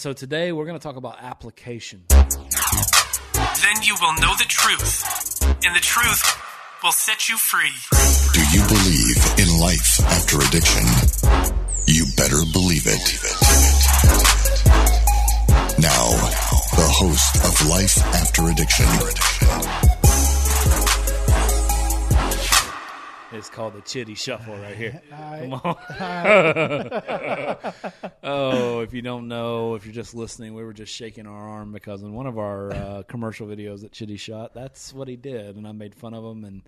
So today we're going to talk about application. Then you will know the truth, and the truth will set you free. Do you believe in life after addiction? You better believe it. Now, the host of Life After Addiction, It's called the Chitty Shuffle right here. Hi. Come on. oh, if you don't know, if you're just listening, we were just shaking our arm because in one of our uh, commercial videos that Chitty shot, that's what he did, and I made fun of him, and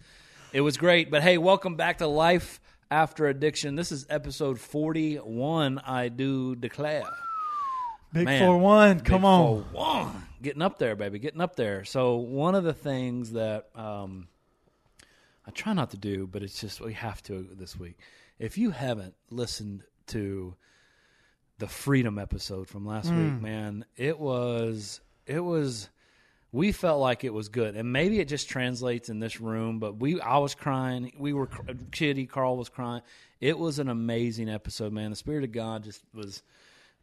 it was great. But hey, welcome back to Life After Addiction. This is episode 41. I do declare. Big Man, four one. Come on. four one. Getting up there, baby. Getting up there. So one of the things that um, I try not to do, but it's just we have to this week. If you haven't listened to the freedom episode from last Hmm. week, man, it was it was we felt like it was good, and maybe it just translates in this room. But we, I was crying. We were Kitty, Carl was crying. It was an amazing episode, man. The spirit of God just was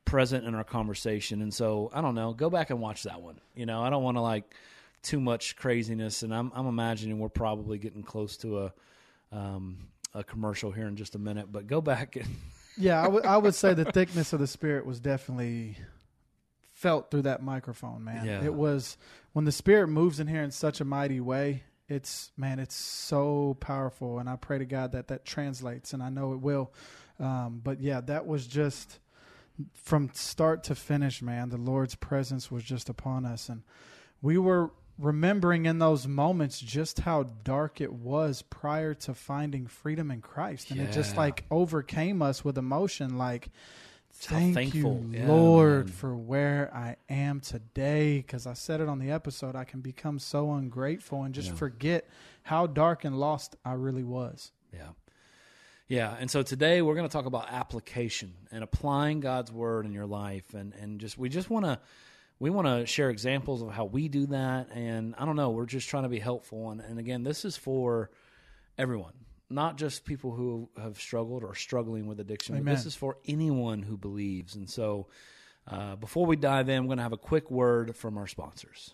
present in our conversation, and so I don't know. Go back and watch that one. You know, I don't want to like too much craziness, and I'm I'm imagining we're probably getting close to a um, a commercial here in just a minute. But go back and Yeah, I would I would say the thickness of the spirit was definitely felt through that microphone, man. Yeah. It was when the spirit moves in here in such a mighty way. It's man, it's so powerful, and I pray to God that that translates, and I know it will. Um, but yeah, that was just from start to finish, man. The Lord's presence was just upon us, and we were remembering in those moments just how dark it was prior to finding freedom in Christ, and it just like overcame us with emotion, like. Thank thankful. you, Yeah, Lord, man. for where I am today. Because I said it on the episode, I can become so ungrateful and just Yeah. forget how dark and lost I really was. Yeah. Yeah. And so today we're going to talk about application and applying God's word in your life. And, and just, we just want to, we want to share examples of how we do that. And I don't know, we're just trying to be helpful. And, and again, this is for everyone, not just people who have struggled or struggling with addiction, but this is for anyone who believes. And so, uh, before we dive in, I'm going to have a quick word from our sponsors.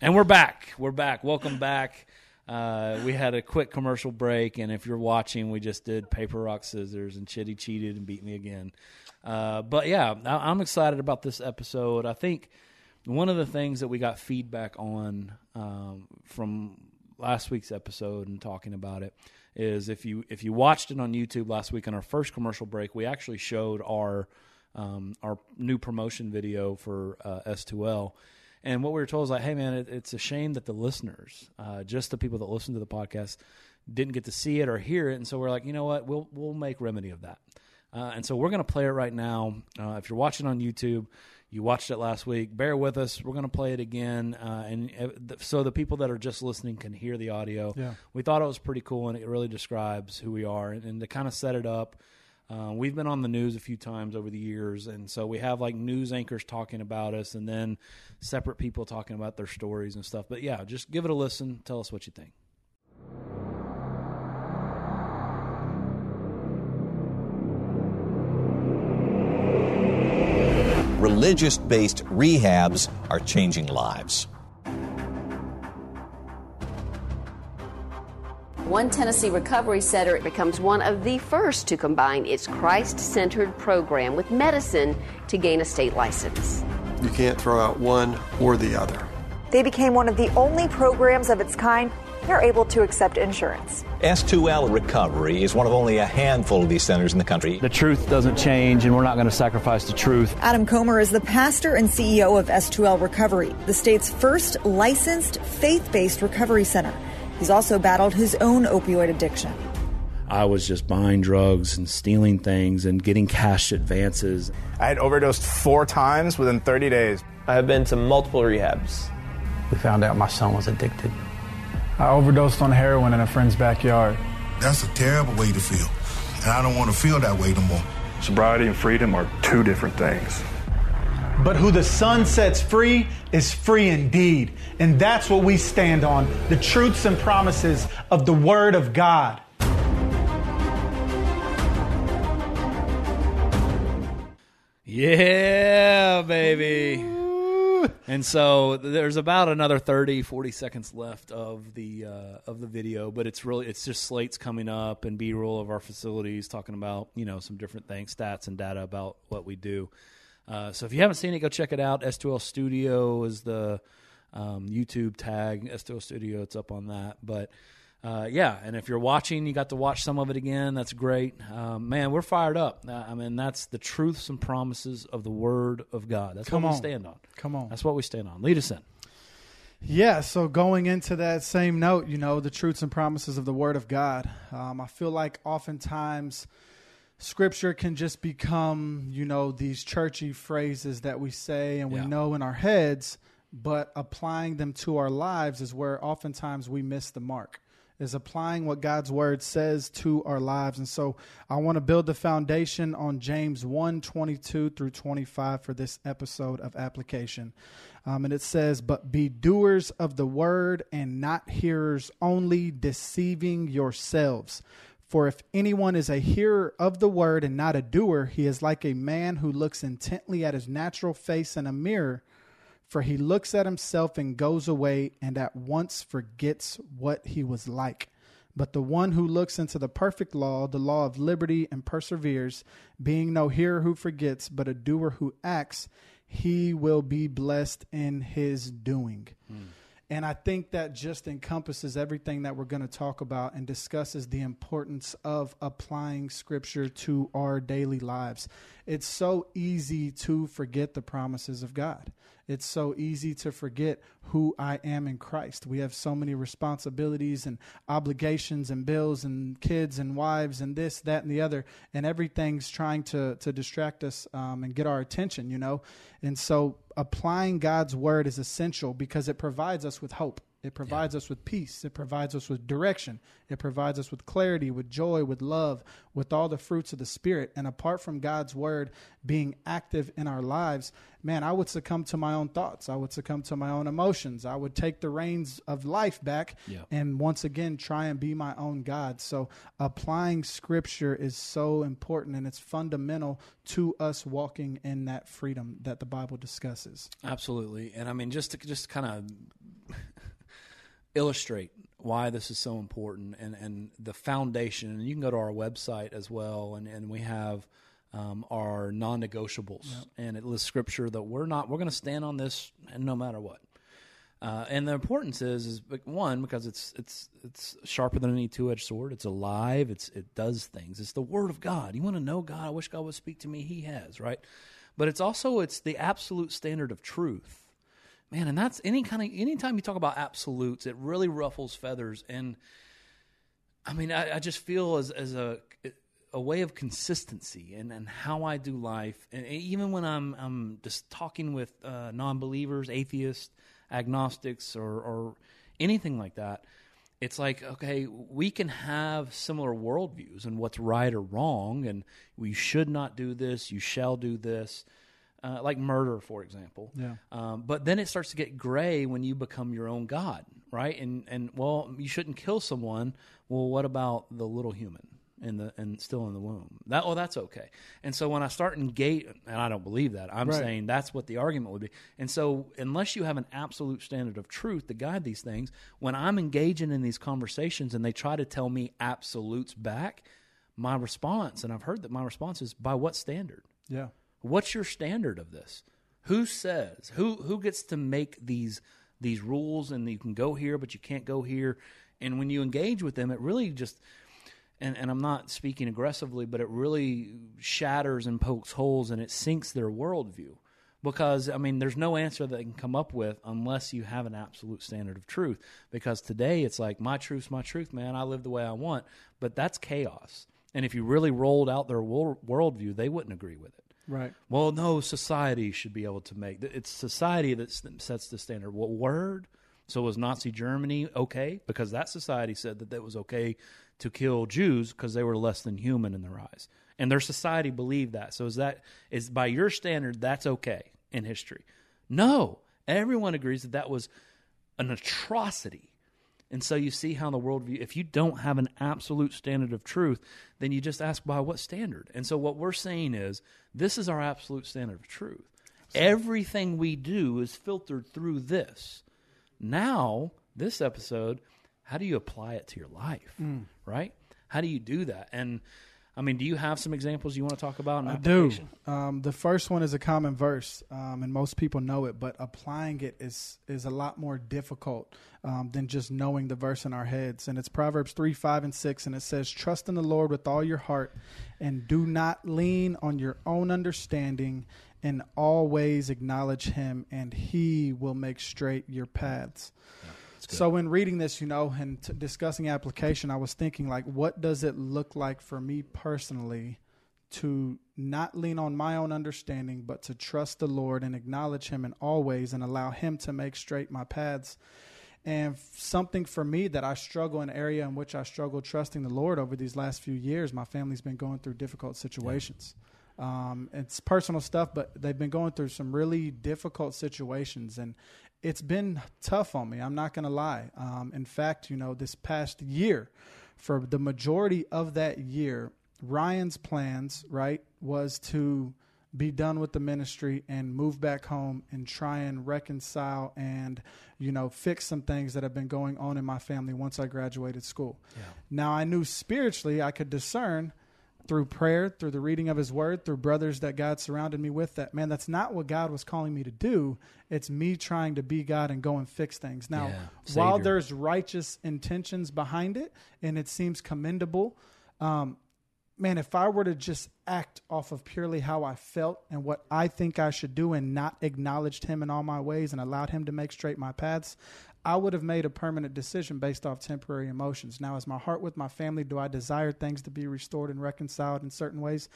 And we're back. We're back. Welcome back. Uh, we had a quick commercial break, and if you're watching, we just did paper, rock, scissors, and Chitty cheated and beat me again. Uh, but yeah, I- I'm excited about this episode. I think one of the things that we got feedback on um, from last week's episode and talking about it is if you if you watched it on YouTube last week on our first commercial break, we actually showed our um, our new promotion video for uh, S2L. And what we were told is like, hey man, it, it's a shame that the listeners, uh, just the people that listen to the podcast, didn't get to see it or hear it. And so we're like, you know what, we'll we'll make remedy of that. Uh, and so we're going to play it right now. Uh, if you're watching on YouTube, you watched it last week. Bear with us. We're going to play it again, uh, and uh, th- so the people that are just listening can hear the audio. Yeah. We thought it was pretty cool, and it really describes who we are. And, and to kind of set it up, uh, we've been on the news a few times over the years, and so we have like news anchors talking about us, and then separate people talking about their stories and stuff. But yeah, just give it a listen. Tell us what you think. religious based rehabs are changing lives. One Tennessee Recovery Center it becomes one of the first to combine its Christ centered program with medicine to gain a state license. You can't throw out one or the other. They became one of the only programs of its kind. They're able to accept insurance. S2L Recovery is one of only a handful of these centers in the country. The truth doesn't change, and we're not going to sacrifice the truth. Adam Comer is the pastor and CEO of S2L Recovery, the state's first licensed faith based recovery center. He's also battled his own opioid addiction. I was just buying drugs and stealing things and getting cash advances. I had overdosed four times within 30 days. I have been to multiple rehabs. We found out my son was addicted. I overdosed on heroin in a friend's backyard. That's a terrible way to feel. And I don't want to feel that way no more. Sobriety and freedom are two different things. But who the Son sets free is free indeed. And that's what we stand on the truths and promises of the Word of God. Yeah, baby. And so there's about another 30, 40 seconds left of the uh, of the video, but it's really it's just slates coming up and B-roll of our facilities talking about you know some different things, stats and data about what we do. Uh, so if you haven't seen it, go check it out. S2L Studio is the um, YouTube tag. S2L Studio, it's up on that. But uh, yeah, and if you're watching, you got to watch some of it again. That's great, um, man. We're fired up. Uh, I mean, that's the truths and promises of the Word of God. That's Come what on. we stand on. Come on. That's what we stand on. Lead us in. Yeah, so going into that same note, you know, the truths and promises of the Word of God, um, I feel like oftentimes Scripture can just become, you know, these churchy phrases that we say and we Yeah. know in our heads, but applying them to our lives is where oftentimes we miss the mark. Is applying what God's word says to our lives. And so I want to build the foundation on James 1 22 through 25 for this episode of application. Um, and it says, But be doers of the word and not hearers only, deceiving yourselves. For if anyone is a hearer of the word and not a doer, he is like a man who looks intently at his natural face in a mirror. For he looks at himself and goes away and at once forgets what he was like. But the one who looks into the perfect law, the law of liberty, and perseveres, being no hearer who forgets, but a doer who acts, he will be blessed in his doing. Hmm. And I think that just encompasses everything that we're going to talk about and discusses the importance of applying scripture to our daily lives. It's so easy to forget the promises of God. It's so easy to forget who I am in Christ. We have so many responsibilities and obligations and bills and kids and wives and this, that, and the other, and everything's trying to to distract us um, and get our attention, you know. And so, applying God's word is essential because it provides us with hope. It provides us with peace. It provides us with direction. It provides us with clarity, with joy, with love, with all the fruits of the Spirit. And apart from God's word being active in our lives, man, I would succumb to my own thoughts. I would succumb to my own emotions. I would take the reins of life back Yeah. and once again try and be my own God. So applying scripture is so important and it's fundamental to us walking in that freedom that the Bible discusses. Absolutely, and I mean just to just kind of illustrate why this is so important and and the foundation. And you can go to our website as well, and and we have. Um, our non-negotiables, and it lists scripture that we're not. We're going to stand on this, and no matter what. Uh, and the importance is, is one because it's it's it's sharper than any two-edged sword. It's alive. It's it does things. It's the Word of God. You want to know God? I wish God would speak to me. He has, right? But it's also it's the absolute standard of truth, man. And that's any kind of anytime you talk about absolutes, it really ruffles feathers. And I mean, I, I just feel as as a a way of consistency and, and how I do life, and even when I'm I'm just talking with uh, non-believers, atheists, agnostics, or, or anything like that, it's like okay, we can have similar worldviews and what's right or wrong, and we should not do this, you shall do this, uh, like murder, for example. Yeah. Um, but then it starts to get gray when you become your own god, right? And and well, you shouldn't kill someone. Well, what about the little human? in the and still in the womb. That oh, that's okay. And so when I start engage, and I don't believe that, I'm Right. saying that's what the argument would be. And so unless you have an absolute standard of truth to guide these things, when I'm engaging in these conversations and they try to tell me absolutes back, my response, and I've heard that my response is by what standard? Yeah. What's your standard of this? Who says who who gets to make these these rules and you can go here but you can't go here? And when you engage with them, it really just and, and I'm not speaking aggressively, but it really shatters and pokes holes and it sinks their worldview. Because I mean, there's no answer that they can come up with unless you have an absolute standard of truth. Because today it's like my truth's my truth, man. I live the way I want, but that's chaos. And if you really rolled out their wor- worldview, they wouldn't agree with it. Right. Well, no, society should be able to make. It's society that sets the standard. What word? So was Nazi Germany okay? Because that society said that it was okay to kill Jews because they were less than human in their eyes, and their society believed that. So is that is by your standard that's okay in history? No, everyone agrees that that was an atrocity. And so you see how the worldview, if you don't have an absolute standard of truth, then you just ask by what standard? And so what we're saying is this is our absolute standard of truth. Everything we do is filtered through this. Now, this episode, how do you apply it to your life? Mm. Right? How do you do that? And I mean, do you have some examples you want to talk about? In I do. Um, the first one is a common verse, um, and most people know it, but applying it is is a lot more difficult um, than just knowing the verse in our heads. And it's Proverbs three, five, and six, and it says, "Trust in the Lord with all your heart, and do not lean on your own understanding. And always acknowledge Him, and He will make straight your paths." So, in reading this, you know, and t- discussing application, I was thinking, like, what does it look like for me personally to not lean on my own understanding, but to trust the Lord and acknowledge Him in all ways and allow Him to make straight my paths? And something for me that I struggle, an area in which I struggle trusting the Lord over these last few years, my family's been going through difficult situations. Um, it's personal stuff, but they've been going through some really difficult situations, and it's been tough on me. I'm not going to lie. Um, in fact, you know, this past year, for the majority of that year, Ryan's plans, right, was to be done with the ministry and move back home and try and reconcile and you know fix some things that have been going on in my family once I graduated school. Now I knew spiritually I could discern through prayer, through the reading of his word, through brothers that God surrounded me with that man that's not what God was calling me to do. It's me trying to be God and go and fix things. Now, Yeah, while there's righteous intentions behind it and it seems commendable, um, man, if I were to just act off of purely how I felt and what I think I should do and not acknowledged him in all my ways and allowed him to make straight my paths, I would have made a permanent decision based off temporary emotions. Now, is my heart with my family? Do I desire things to be restored and reconciled in certain ways?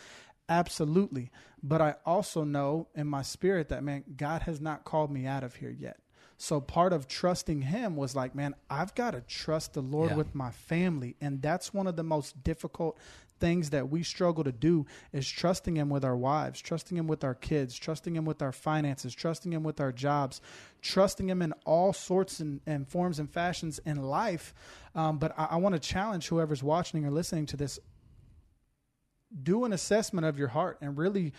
Absolutely. But I also know in my spirit that, man, God has not called me out of here yet. So part of trusting him was like, man, I've got to trust the Lord Yeah. with my family. And that's one of the most difficult things that we struggle to do is trusting him with our wives, trusting him with our kids, trusting him with our finances, trusting him with our jobs, trusting him in all sorts and, and forms and fashions in life. Um, but I, I want to challenge whoever's watching or listening to this do an assessment of your heart and really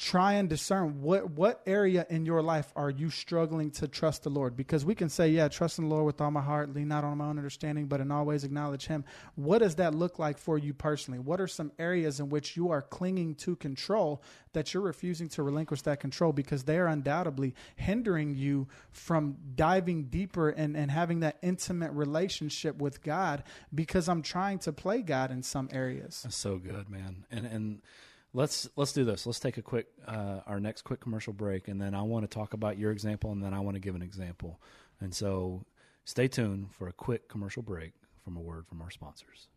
try and discern what what area in your life are you struggling to trust the Lord? Because we can say yeah trust in the Lord with all my heart lean not on my own understanding but in all ways acknowledge him. What does that look like for you personally? What are some areas in which you are clinging to control that you're refusing to relinquish that control because they are undoubtedly hindering you from diving deeper and, and having that intimate relationship with God? Because I'm trying to play God in some areas. That's so good, man. And and let's let's do this. Let's take a quick uh, our next quick commercial break, and then I want to talk about your example, and then I want to give an example. And so, stay tuned for a quick commercial break from a word from our sponsors.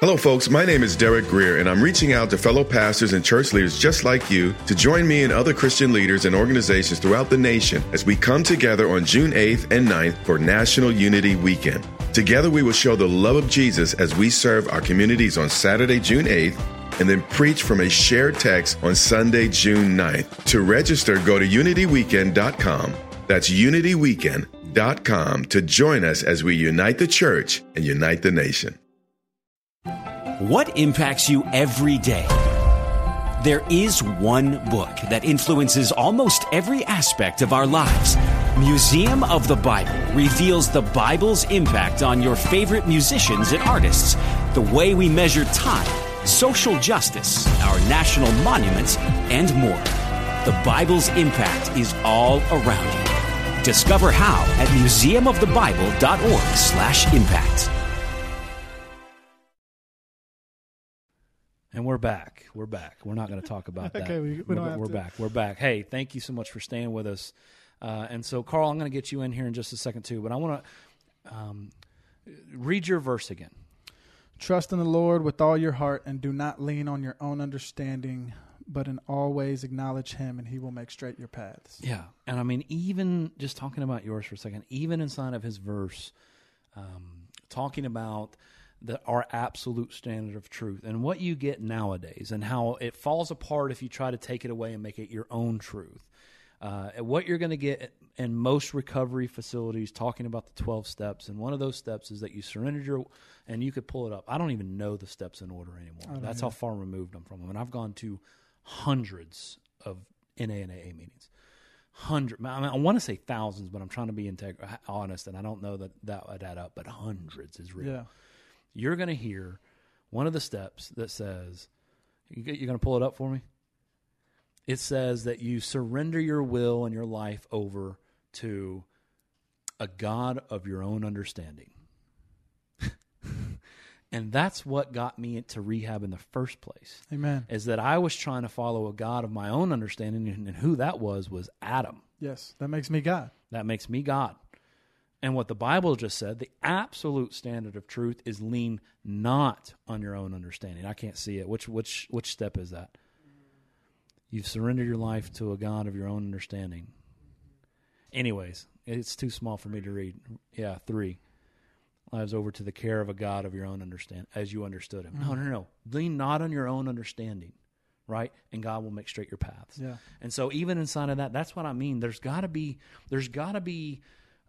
Hello, folks. My name is Derek Greer, and I'm reaching out to fellow pastors and church leaders just like you to join me and other Christian leaders and organizations throughout the nation as we come together on June 8th and 9th for National Unity Weekend. Together, we will show the love of Jesus as we serve our communities on Saturday, June 8th, and then preach from a shared text on Sunday, June 9th. To register, go to unityweekend.com. That's unityweekend.com to join us as we unite the church and unite the nation. What impacts you every day? There is one book that influences almost every aspect of our lives. Museum of the Bible reveals the Bible's impact on your favorite musicians and artists, the way we measure time, social justice, our national monuments, and more. The Bible's impact is all around you. Discover how at museumofthebible.org/impact. And we're back. We're back. We're not going to talk about that. Okay, we- we don't are have we're to. back. We're back. Hey, thank you so much for staying with us. Uh, and so, Carl, I'm going to get you in here in just a second too. But I want to um, read your verse again. Trust in the Lord with all your heart and do not lean on your own understanding, but in all ways acknowledge him and he will make straight your paths. Yeah, and I mean, even just talking about yours for a second, even inside of his verse, um, talking about the our absolute standard of truth and what you get nowadays, and how it falls apart if you try to take it away and make it your own truth. Uh, what you're going to get in most recovery facilities, talking about the 12 steps, and one of those steps is that you surrendered your, and you could pull it up. I don't even know the steps in order anymore. That's how far removed I'm from them, and I've gone to hundreds of NA and AA meetings hundred. I, mean, I want to say thousands, but I'm trying to be integ- honest, and I don't know that that would add up. But hundreds is real. Yeah. You're going to hear one of the steps that says, "You're going to pull it up for me." It says that you surrender your will and your life over to a God of your own understanding. and that's what got me into rehab in the first place Amen. is that I was trying to follow a God of my own understanding, and, and who that was was Adam. Yes, that makes me God. That makes me God. And what the Bible just said, the absolute standard of truth is lean not on your own understanding. I can't see it. Which which which step is that? You've surrendered your life to a God of your own understanding. Anyways, it's too small for me to read. Yeah, three. Lives over to the care of a God of your own understand as you understood him. No, mm. no, no. Lean not on your own understanding, right? And God will make straight your paths. Yeah. And so even inside of that, that's what I mean. There's gotta be there's gotta be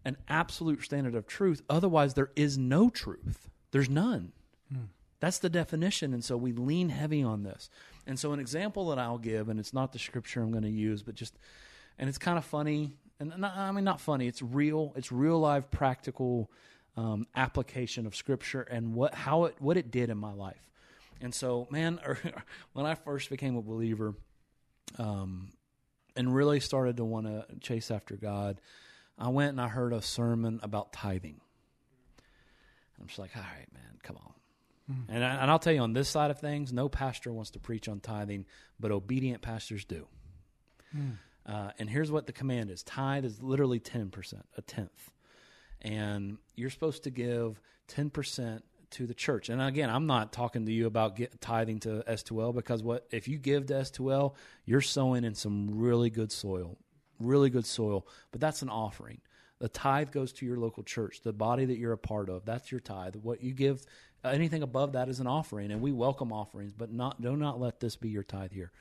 an absolute standard of truth. Otherwise there is no truth. There's none. Hmm. That's the definition. And so we lean heavy on this. And so an example that I'll give, and it's not the scripture I'm going to use, but just, and it's kind of funny. And not, I mean, not funny. It's real. It's real life, practical um, application of scripture and what how it what it did in my life. And so, man, when I first became a believer, um, and really started to want to chase after God, I went and I heard a sermon about tithing. I'm just like, all right, man, come on. And, I, and I'll tell you, on this side of things, no pastor wants to preach on tithing, but obedient pastors do. Uh, and here's what the command is tithe is literally 10%, a tenth. And you're supposed to give 10% to the church. And again, I'm not talking to you about get, tithing to S2L because what if you give to S2L, you're sowing in some really good soil, really good soil, but that's an offering. The tithe goes to your local church, the body that you're a part of. That's your tithe. What you give, anything above that is an offering, and we welcome offerings, but not do not let this be your tithe here.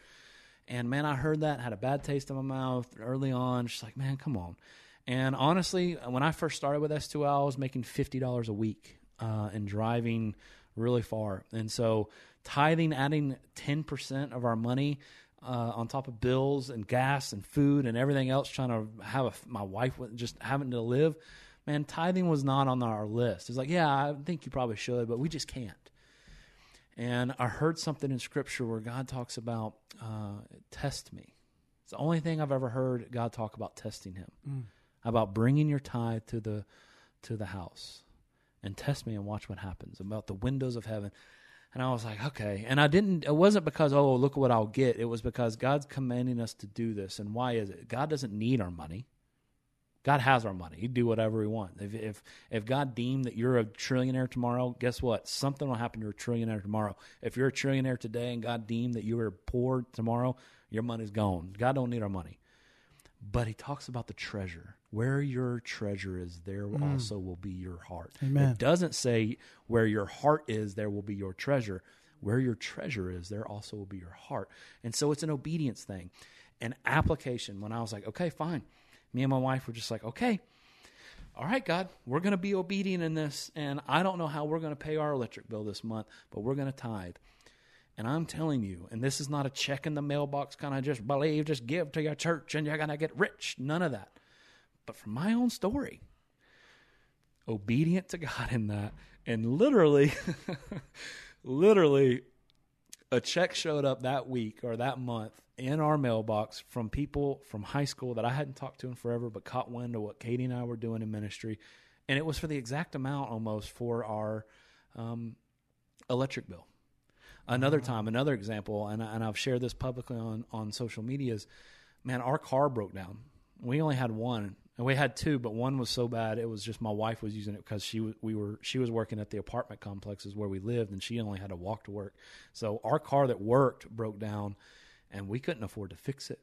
And man, I heard that, had a bad taste in my mouth early on. Just like, man, come on. And honestly, when I first started with S2L, I was making fifty dollars a week uh, and driving really far. And so, tithing, adding ten percent of our money uh, on top of bills and gas and food and everything else, trying to have a, my wife just having to live. Man, tithing was not on our list. It's like, yeah, I think you probably should, but we just can't. And I heard something in Scripture where God talks about uh, test me. It's the only thing I've ever heard God talk about testing Him, Mm. about bringing your tithe to the to the house, and test me and watch what happens. About the windows of heaven, and I was like, okay. And I didn't. It wasn't because oh look what I'll get. It was because God's commanding us to do this. And why is it? God doesn't need our money. God has our money. He'd do whatever he wants. If, if if God deemed that you're a trillionaire tomorrow, guess what? Something will happen to a trillionaire tomorrow. If you're a trillionaire today and God deemed that you were poor tomorrow, your money's gone. God don't need our money. But he talks about the treasure. Where your treasure is, there Mm. also will be your heart. Amen. It doesn't say where your heart is, there will be your treasure. Where your treasure is, there also will be your heart. And so it's an obedience thing. An application, when I was like, okay, fine. Me and my wife were just like, okay, all right, God, we're going to be obedient in this, and I don't know how we're going to pay our electric bill this month, but we're going to tithe. And I'm telling you, and this is not a check in the mailbox kind of just believe, just give to your church and you're going to get rich. None of that. But from my own story, obedient to God in that. And literally, literally, a check showed up that week or that month in our mailbox from people from high school that I hadn't talked to in forever, but caught wind of what Katie and I were doing in ministry. And it was for the exact amount almost for our um, electric bill. Another time, another example, and, and I've shared this publicly on, on social medias. Man, our car broke down. We only had one, and we had two, but one was so bad it was just my wife was using it because she was we were she was working at the apartment complexes where we lived, and she only had to walk to work. So our car that worked broke down, and we couldn't afford to fix it,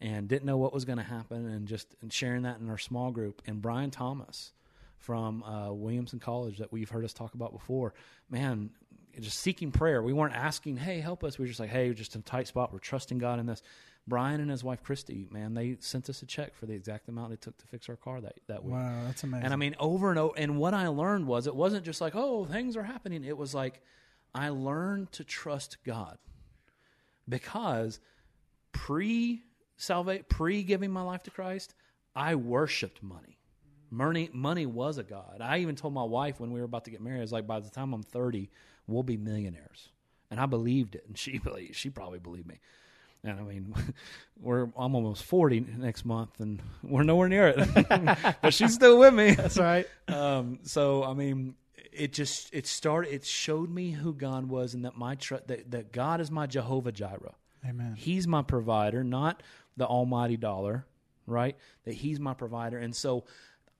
and didn't know what was going to happen, and just and sharing that in our small group. And Brian Thomas from uh, Williamson College that we've heard us talk about before, man, just seeking prayer. We weren't asking, "Hey, help us." We were just like, "Hey, we're just in a tight spot. We're trusting God in this." Brian and his wife Christy, man, they sent us a check for the exact amount it took to fix our car that that week. Wow, that's amazing. And I mean, over and over. And what I learned was, it wasn't just like, "Oh, things are happening." It was like, I learned to trust God because pre salvate, pre giving my life to Christ, I worshipped money. Money, money was a god. I even told my wife when we were about to get married, I was like, by the time I'm 30, we'll be millionaires. And I believed it, and she believed, she probably believed me. And I mean, we're I'm almost 40 next month, and we're nowhere near it. but she's still with me. That's right. Um, so I mean, it just it started. It showed me who God was, and that my tr- that that God is my Jehovah Jireh. Amen. He's my provider, not the almighty dollar, right? That He's my provider, and so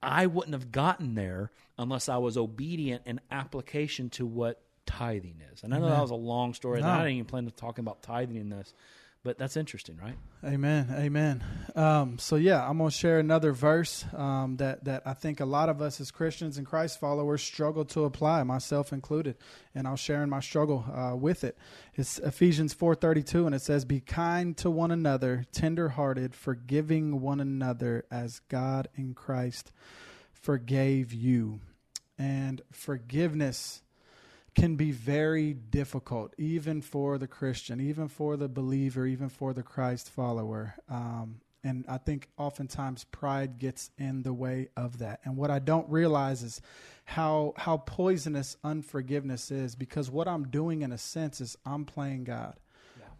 I wouldn't have gotten there unless I was obedient in application to what tithing is. And I know Amen. that was a long story. No. I didn't even plan to talking about tithing in this, but that's interesting, right? Amen. Amen. Um, so yeah, I'm gonna share another verse um, that that I think a lot of us as Christians and Christ followers struggle to apply, myself included, and I'll share in my struggle uh, with it. It's Ephesians 4:32, and it says, "Be kind to one another, tender-hearted, forgiving one another, as God in Christ forgave you." And forgiveness can be very difficult, even for the Christian, even for the believer, even for the Christ follower. Um, and I think oftentimes pride gets in the way of that. And what I don't realize is how how poisonous unforgiveness is, because what I'm doing in a sense is I'm playing God.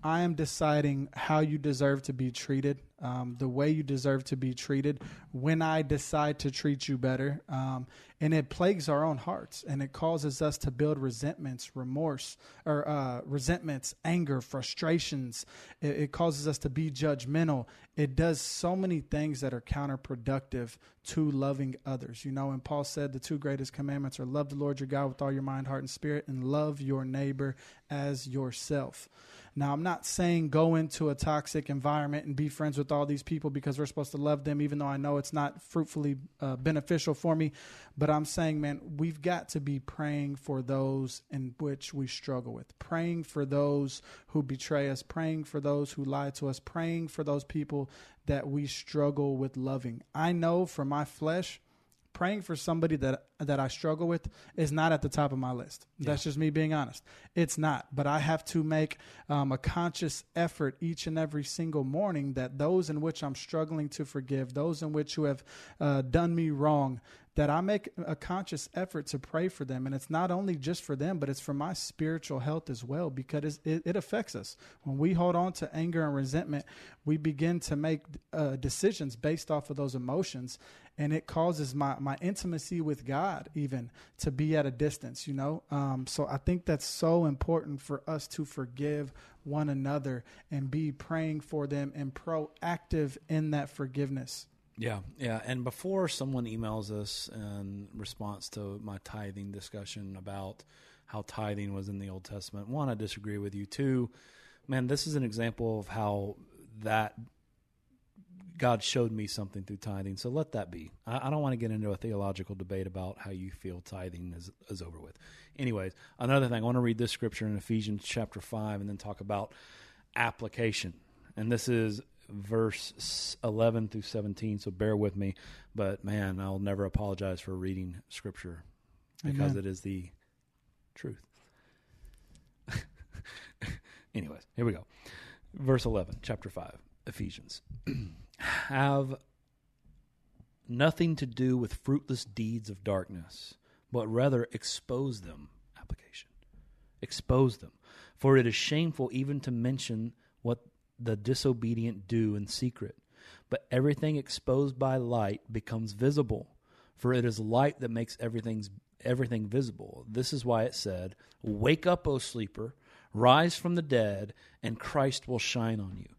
I am deciding how you deserve to be treated, um, the way you deserve to be treated, when I decide to treat you better. Um, and it plagues our own hearts and it causes us to build resentments, remorse, or uh, resentments, anger, frustrations. It, it causes us to be judgmental. It does so many things that are counterproductive to loving others. You know, and Paul said the two greatest commandments are love the Lord your God with all your mind, heart, and spirit, and love your neighbor as yourself. Now, I'm not saying go into a toxic environment and be friends with all these people because we're supposed to love them, even though I know it's not fruitfully uh, beneficial for me. But I'm saying, man, we've got to be praying for those in which we struggle with, praying for those who betray us, praying for those who lie to us, praying for those people that we struggle with loving. I know for my flesh, praying for somebody that that I struggle with is not at the top of my list. That's just me being honest. It's not, but I have to make um, a conscious effort each and every single morning that those in which I'm struggling to forgive, those in which who have uh, done me wrong, that I make a conscious effort to pray for them, and it's not only just for them, but it's for my spiritual health as well because it, it affects us when we hold on to anger and resentment. We begin to make uh, decisions based off of those emotions, and it causes my my intimacy with God even to be at a distance. You know, um, so I think that's so important for us to forgive one another and be praying for them and proactive in that forgiveness. Yeah, yeah. And before someone emails us in response to my tithing discussion about how tithing was in the Old Testament, one, I disagree with you. Two, man, this is an example of how that God showed me something through tithing. So let that be. I, I don't want to get into a theological debate about how you feel tithing is, is over with. Anyways, another thing, I want to read this scripture in Ephesians chapter 5 and then talk about application. And this is verse 11 through 17. So bear with me. But man, I'll never apologize for reading scripture because Amen. it is the truth. Anyways, here we go. Verse 11, chapter 5, Ephesians. Have nothing to do with fruitless deeds of darkness, but rather expose them. Application. Expose them. For it is shameful even to mention what the disobedient do in secret. But everything exposed by light becomes visible, for it is light that makes everything's everything visible. This is why it said, "Wake up, O sleeper, rise from the dead, and Christ will shine on you."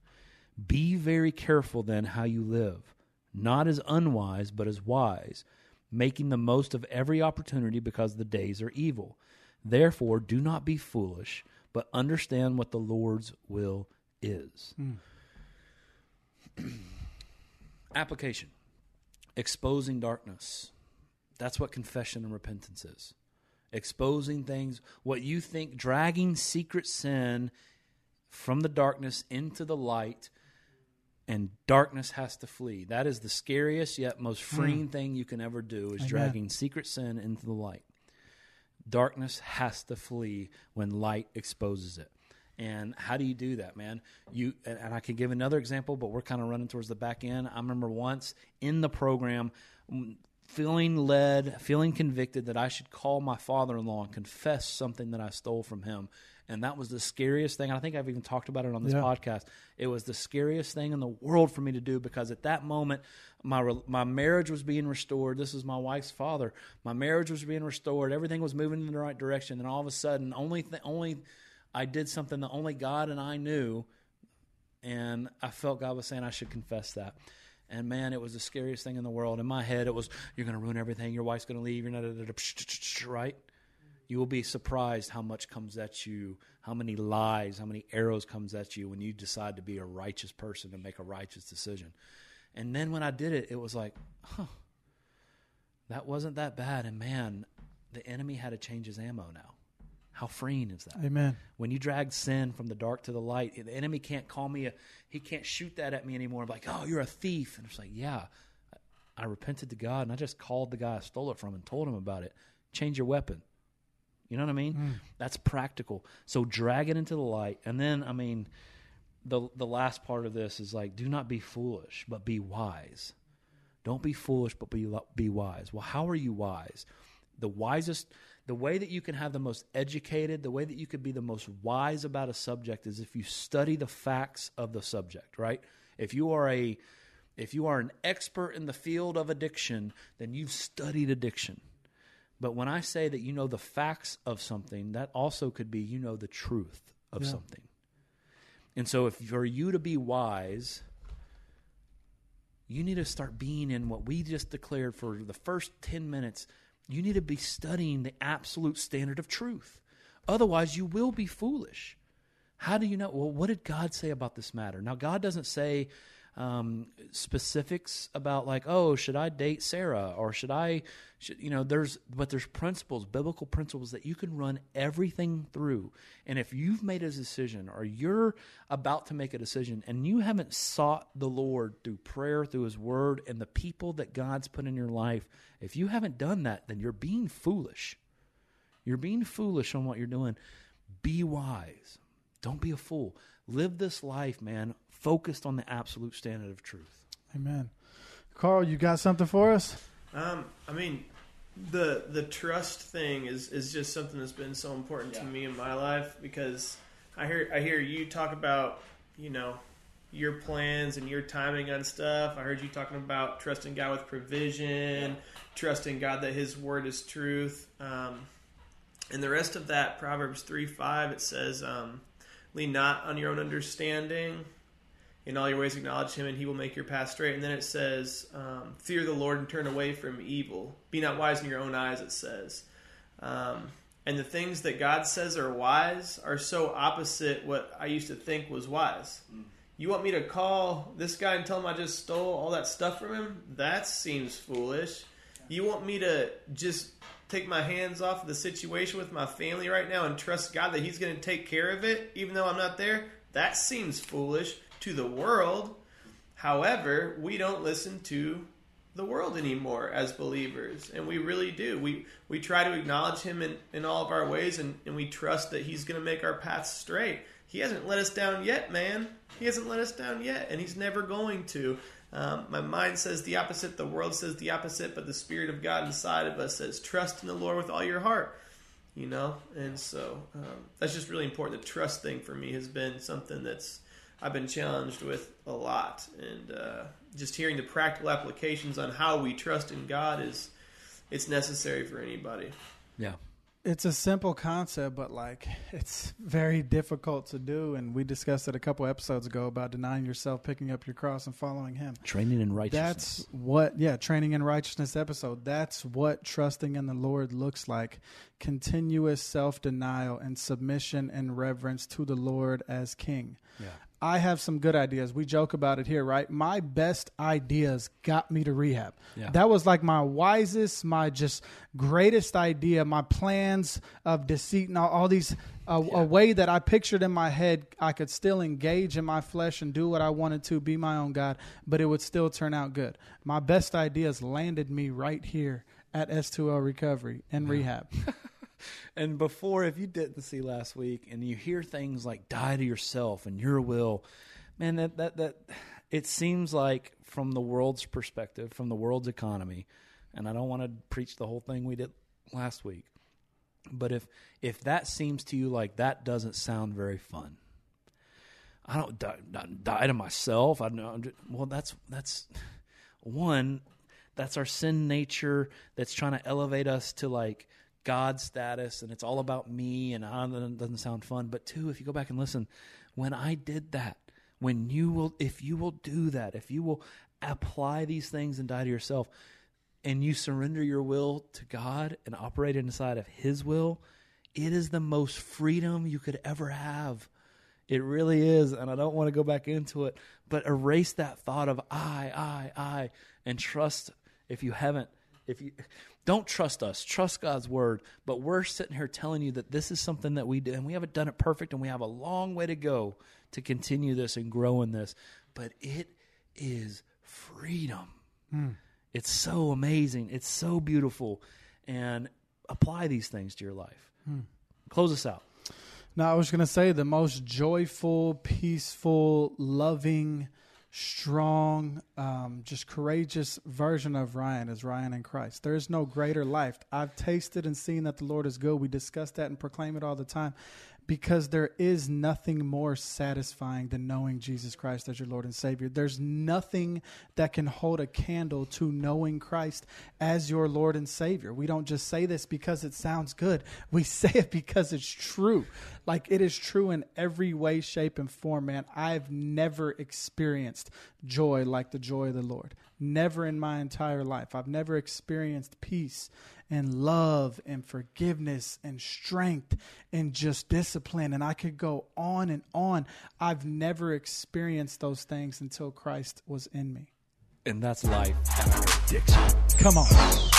Be very careful then how you live, not as unwise, but as wise, making the most of every opportunity because the days are evil. Therefore, do not be foolish, but understand what the Lord's will is. Hmm. Application Exposing darkness. That's what confession and repentance is. Exposing things, what you think, dragging secret sin from the darkness into the light, and darkness has to flee. That is the scariest yet most freeing thing you can ever do is Amen. dragging secret sin into the light. Darkness has to flee when light exposes it. And how do you do that, man? You and, and I can give another example, but we're kind of running towards the back end. I remember once in the program mm, feeling led, feeling convicted that I should call my father-in-law and confess something that I stole from him. And that was the scariest thing. I think I've even talked about it on this Yeah. podcast. It was the scariest thing in the world for me to do because at that moment, my my marriage was being restored. This is my wife's father. My marriage was being restored. Everything was moving in the right direction. And all of a sudden, only th- only I did something that only God and I knew, and I felt God was saying I should confess that. And man, it was the scariest thing in the world. In my head, it was you're going to ruin everything. Your wife's going to leave. You're not right. You will be surprised how much comes at you, how many lies, how many arrows comes at you when you decide to be a righteous person and make a righteous decision. And then when I did it, it was like, huh, that wasn't that bad. And man, the enemy had to change his ammo now. How freeing is that? Amen. When you drag sin from the dark to the light, the enemy can't call me a, he can't shoot that at me anymore. I'm Like, oh, you're a thief. And it's like, yeah, I repented to God and I just called the guy I stole it from and told him about it. Change your weapon. You know what I mean? Mm. That's practical. So drag it into the light. And then, I mean, the the last part of this is like, do not be foolish, but be wise. Don't be foolish, but be be wise. Well, how are you wise? The wisest, the way that you can have the most educated, the way that you could be the most wise about a subject is if you study the facts of the subject. Right? If you are a if you are an expert in the field of addiction, then you've studied addiction. But when I say that you know the facts of something, that also could be you know the truth of Yeah. something. And so, if for you to be wise, you need to start being in what we just declared for the first 10 minutes. You need to be studying the absolute standard of truth. Otherwise, you will be foolish. How do you know? Well, what did God say about this matter? Now, God doesn't say um, specifics about like, oh, should I date Sarah or should I, should, you know, there's, but there's principles, biblical principles that you can run everything through. And if you've made a decision or you're about to make a decision and you haven't sought the Lord through prayer, through His Word, and the people that God's put in your life, if you haven't done that, then you're being foolish. You're being foolish on what you're doing. Be wise. Don't be a fool. Live this life, man, focused on the absolute standard of truth. Amen. Carl, you got something for us? Um, I mean, the the trust thing is is just something that's been so important to me in my life because I hear I hear you talk about you know your plans and your timing on stuff. I heard you talking about trusting God with provision, trusting God that His word is truth. Um, and the rest of that, Proverbs 3 5, it says, um, Lean not on your own understanding. In all your ways, acknowledge him, and he will make your path straight. And then it says, um, Fear the Lord and turn away from evil. Be not wise in your own eyes, it says. Um, and the things that God says are wise are so opposite what I used to think was wise. You want me to call this guy and tell him I just stole all that stuff from him? That seems foolish. You want me to just take my hands off of the situation with my family right now and trust God that He's going to take care of it, even though I'm not there? That seems foolish to the world. However, we don't listen to the world anymore as believers and we really do. We we try to acknowledge him in, in all of our ways and, and we trust that he's going to make our paths straight. He hasn't let us down yet man. He hasn't let us down yet and he's never going to. Um, my mind says the opposite the world says the opposite but the spirit of god inside of us says trust in the lord with all your heart you know? And so um, that's just really important. The trust thing for me has been something that's I've been challenged with a lot, and uh, just hearing the practical applications on how we trust in God is it's necessary for anybody. Yeah. It's a simple concept, but like it's very difficult to do. And we discussed it a couple episodes ago about denying yourself, picking up your cross, and following Him. Training in righteousness. That's what, yeah, training in righteousness episode. That's what trusting in the Lord looks like continuous self denial and submission and reverence to the Lord as King. Yeah. I have some good ideas. We joke about it here, right? My best ideas got me to rehab. Yeah. That was like my wisest, my just greatest idea, my plans of deceit and all, all these, uh, a way that I pictured in my head, I could still engage in my flesh and do what I wanted to, be my own God, but it would still turn out good. My best ideas landed me right here at S2L Recovery and Rehab. and before, if you didn't see last week, and you hear things like "die to yourself" and "your will," man, that that that it seems like from the world's perspective, from the world's economy, and I don't want to preach the whole thing we did last week, but if if that seems to you like that doesn't sound very fun, I don't die, die to myself. I know. Well, that's that's one. That's our sin nature that's trying to elevate us to like God status and it's all about me and ah, it doesn't sound fun. But two, if you go back and listen, when I did that, when you will, if you will do that, if you will apply these things and die to yourself, and you surrender your will to God and operate inside of His will, it is the most freedom you could ever have. It really is. And I don't want to go back into it, but erase that thought of I, I, I, and trust if you haven't. If you don't trust us, trust God's word. But we're sitting here telling you that this is something that we do, and we haven't done it perfect, and we have a long way to go to continue this and grow in this. But it is freedom. Hmm. It's so amazing. It's so beautiful. And apply these things to your life. Hmm. Close us out. Now, I was going to say the most joyful, peaceful, loving, strong, um, just courageous version of Ryan is Ryan in Christ. There is no greater life. I've tasted and seen that the Lord is good. We discuss that and proclaim it all the time because there is nothing more satisfying than knowing Jesus Christ as your Lord and Savior. There's nothing that can hold a candle to knowing Christ as your Lord and Savior. We don't just say this because it sounds good, we say it because it's true. Like it is true in every way, shape, and form, man. I've never experienced joy like the joy of the Lord. Never in my entire life. I've never experienced peace and love and forgiveness and strength and just discipline. And I could go on and on. I've never experienced those things until Christ was in me. And that's life addiction. Come on.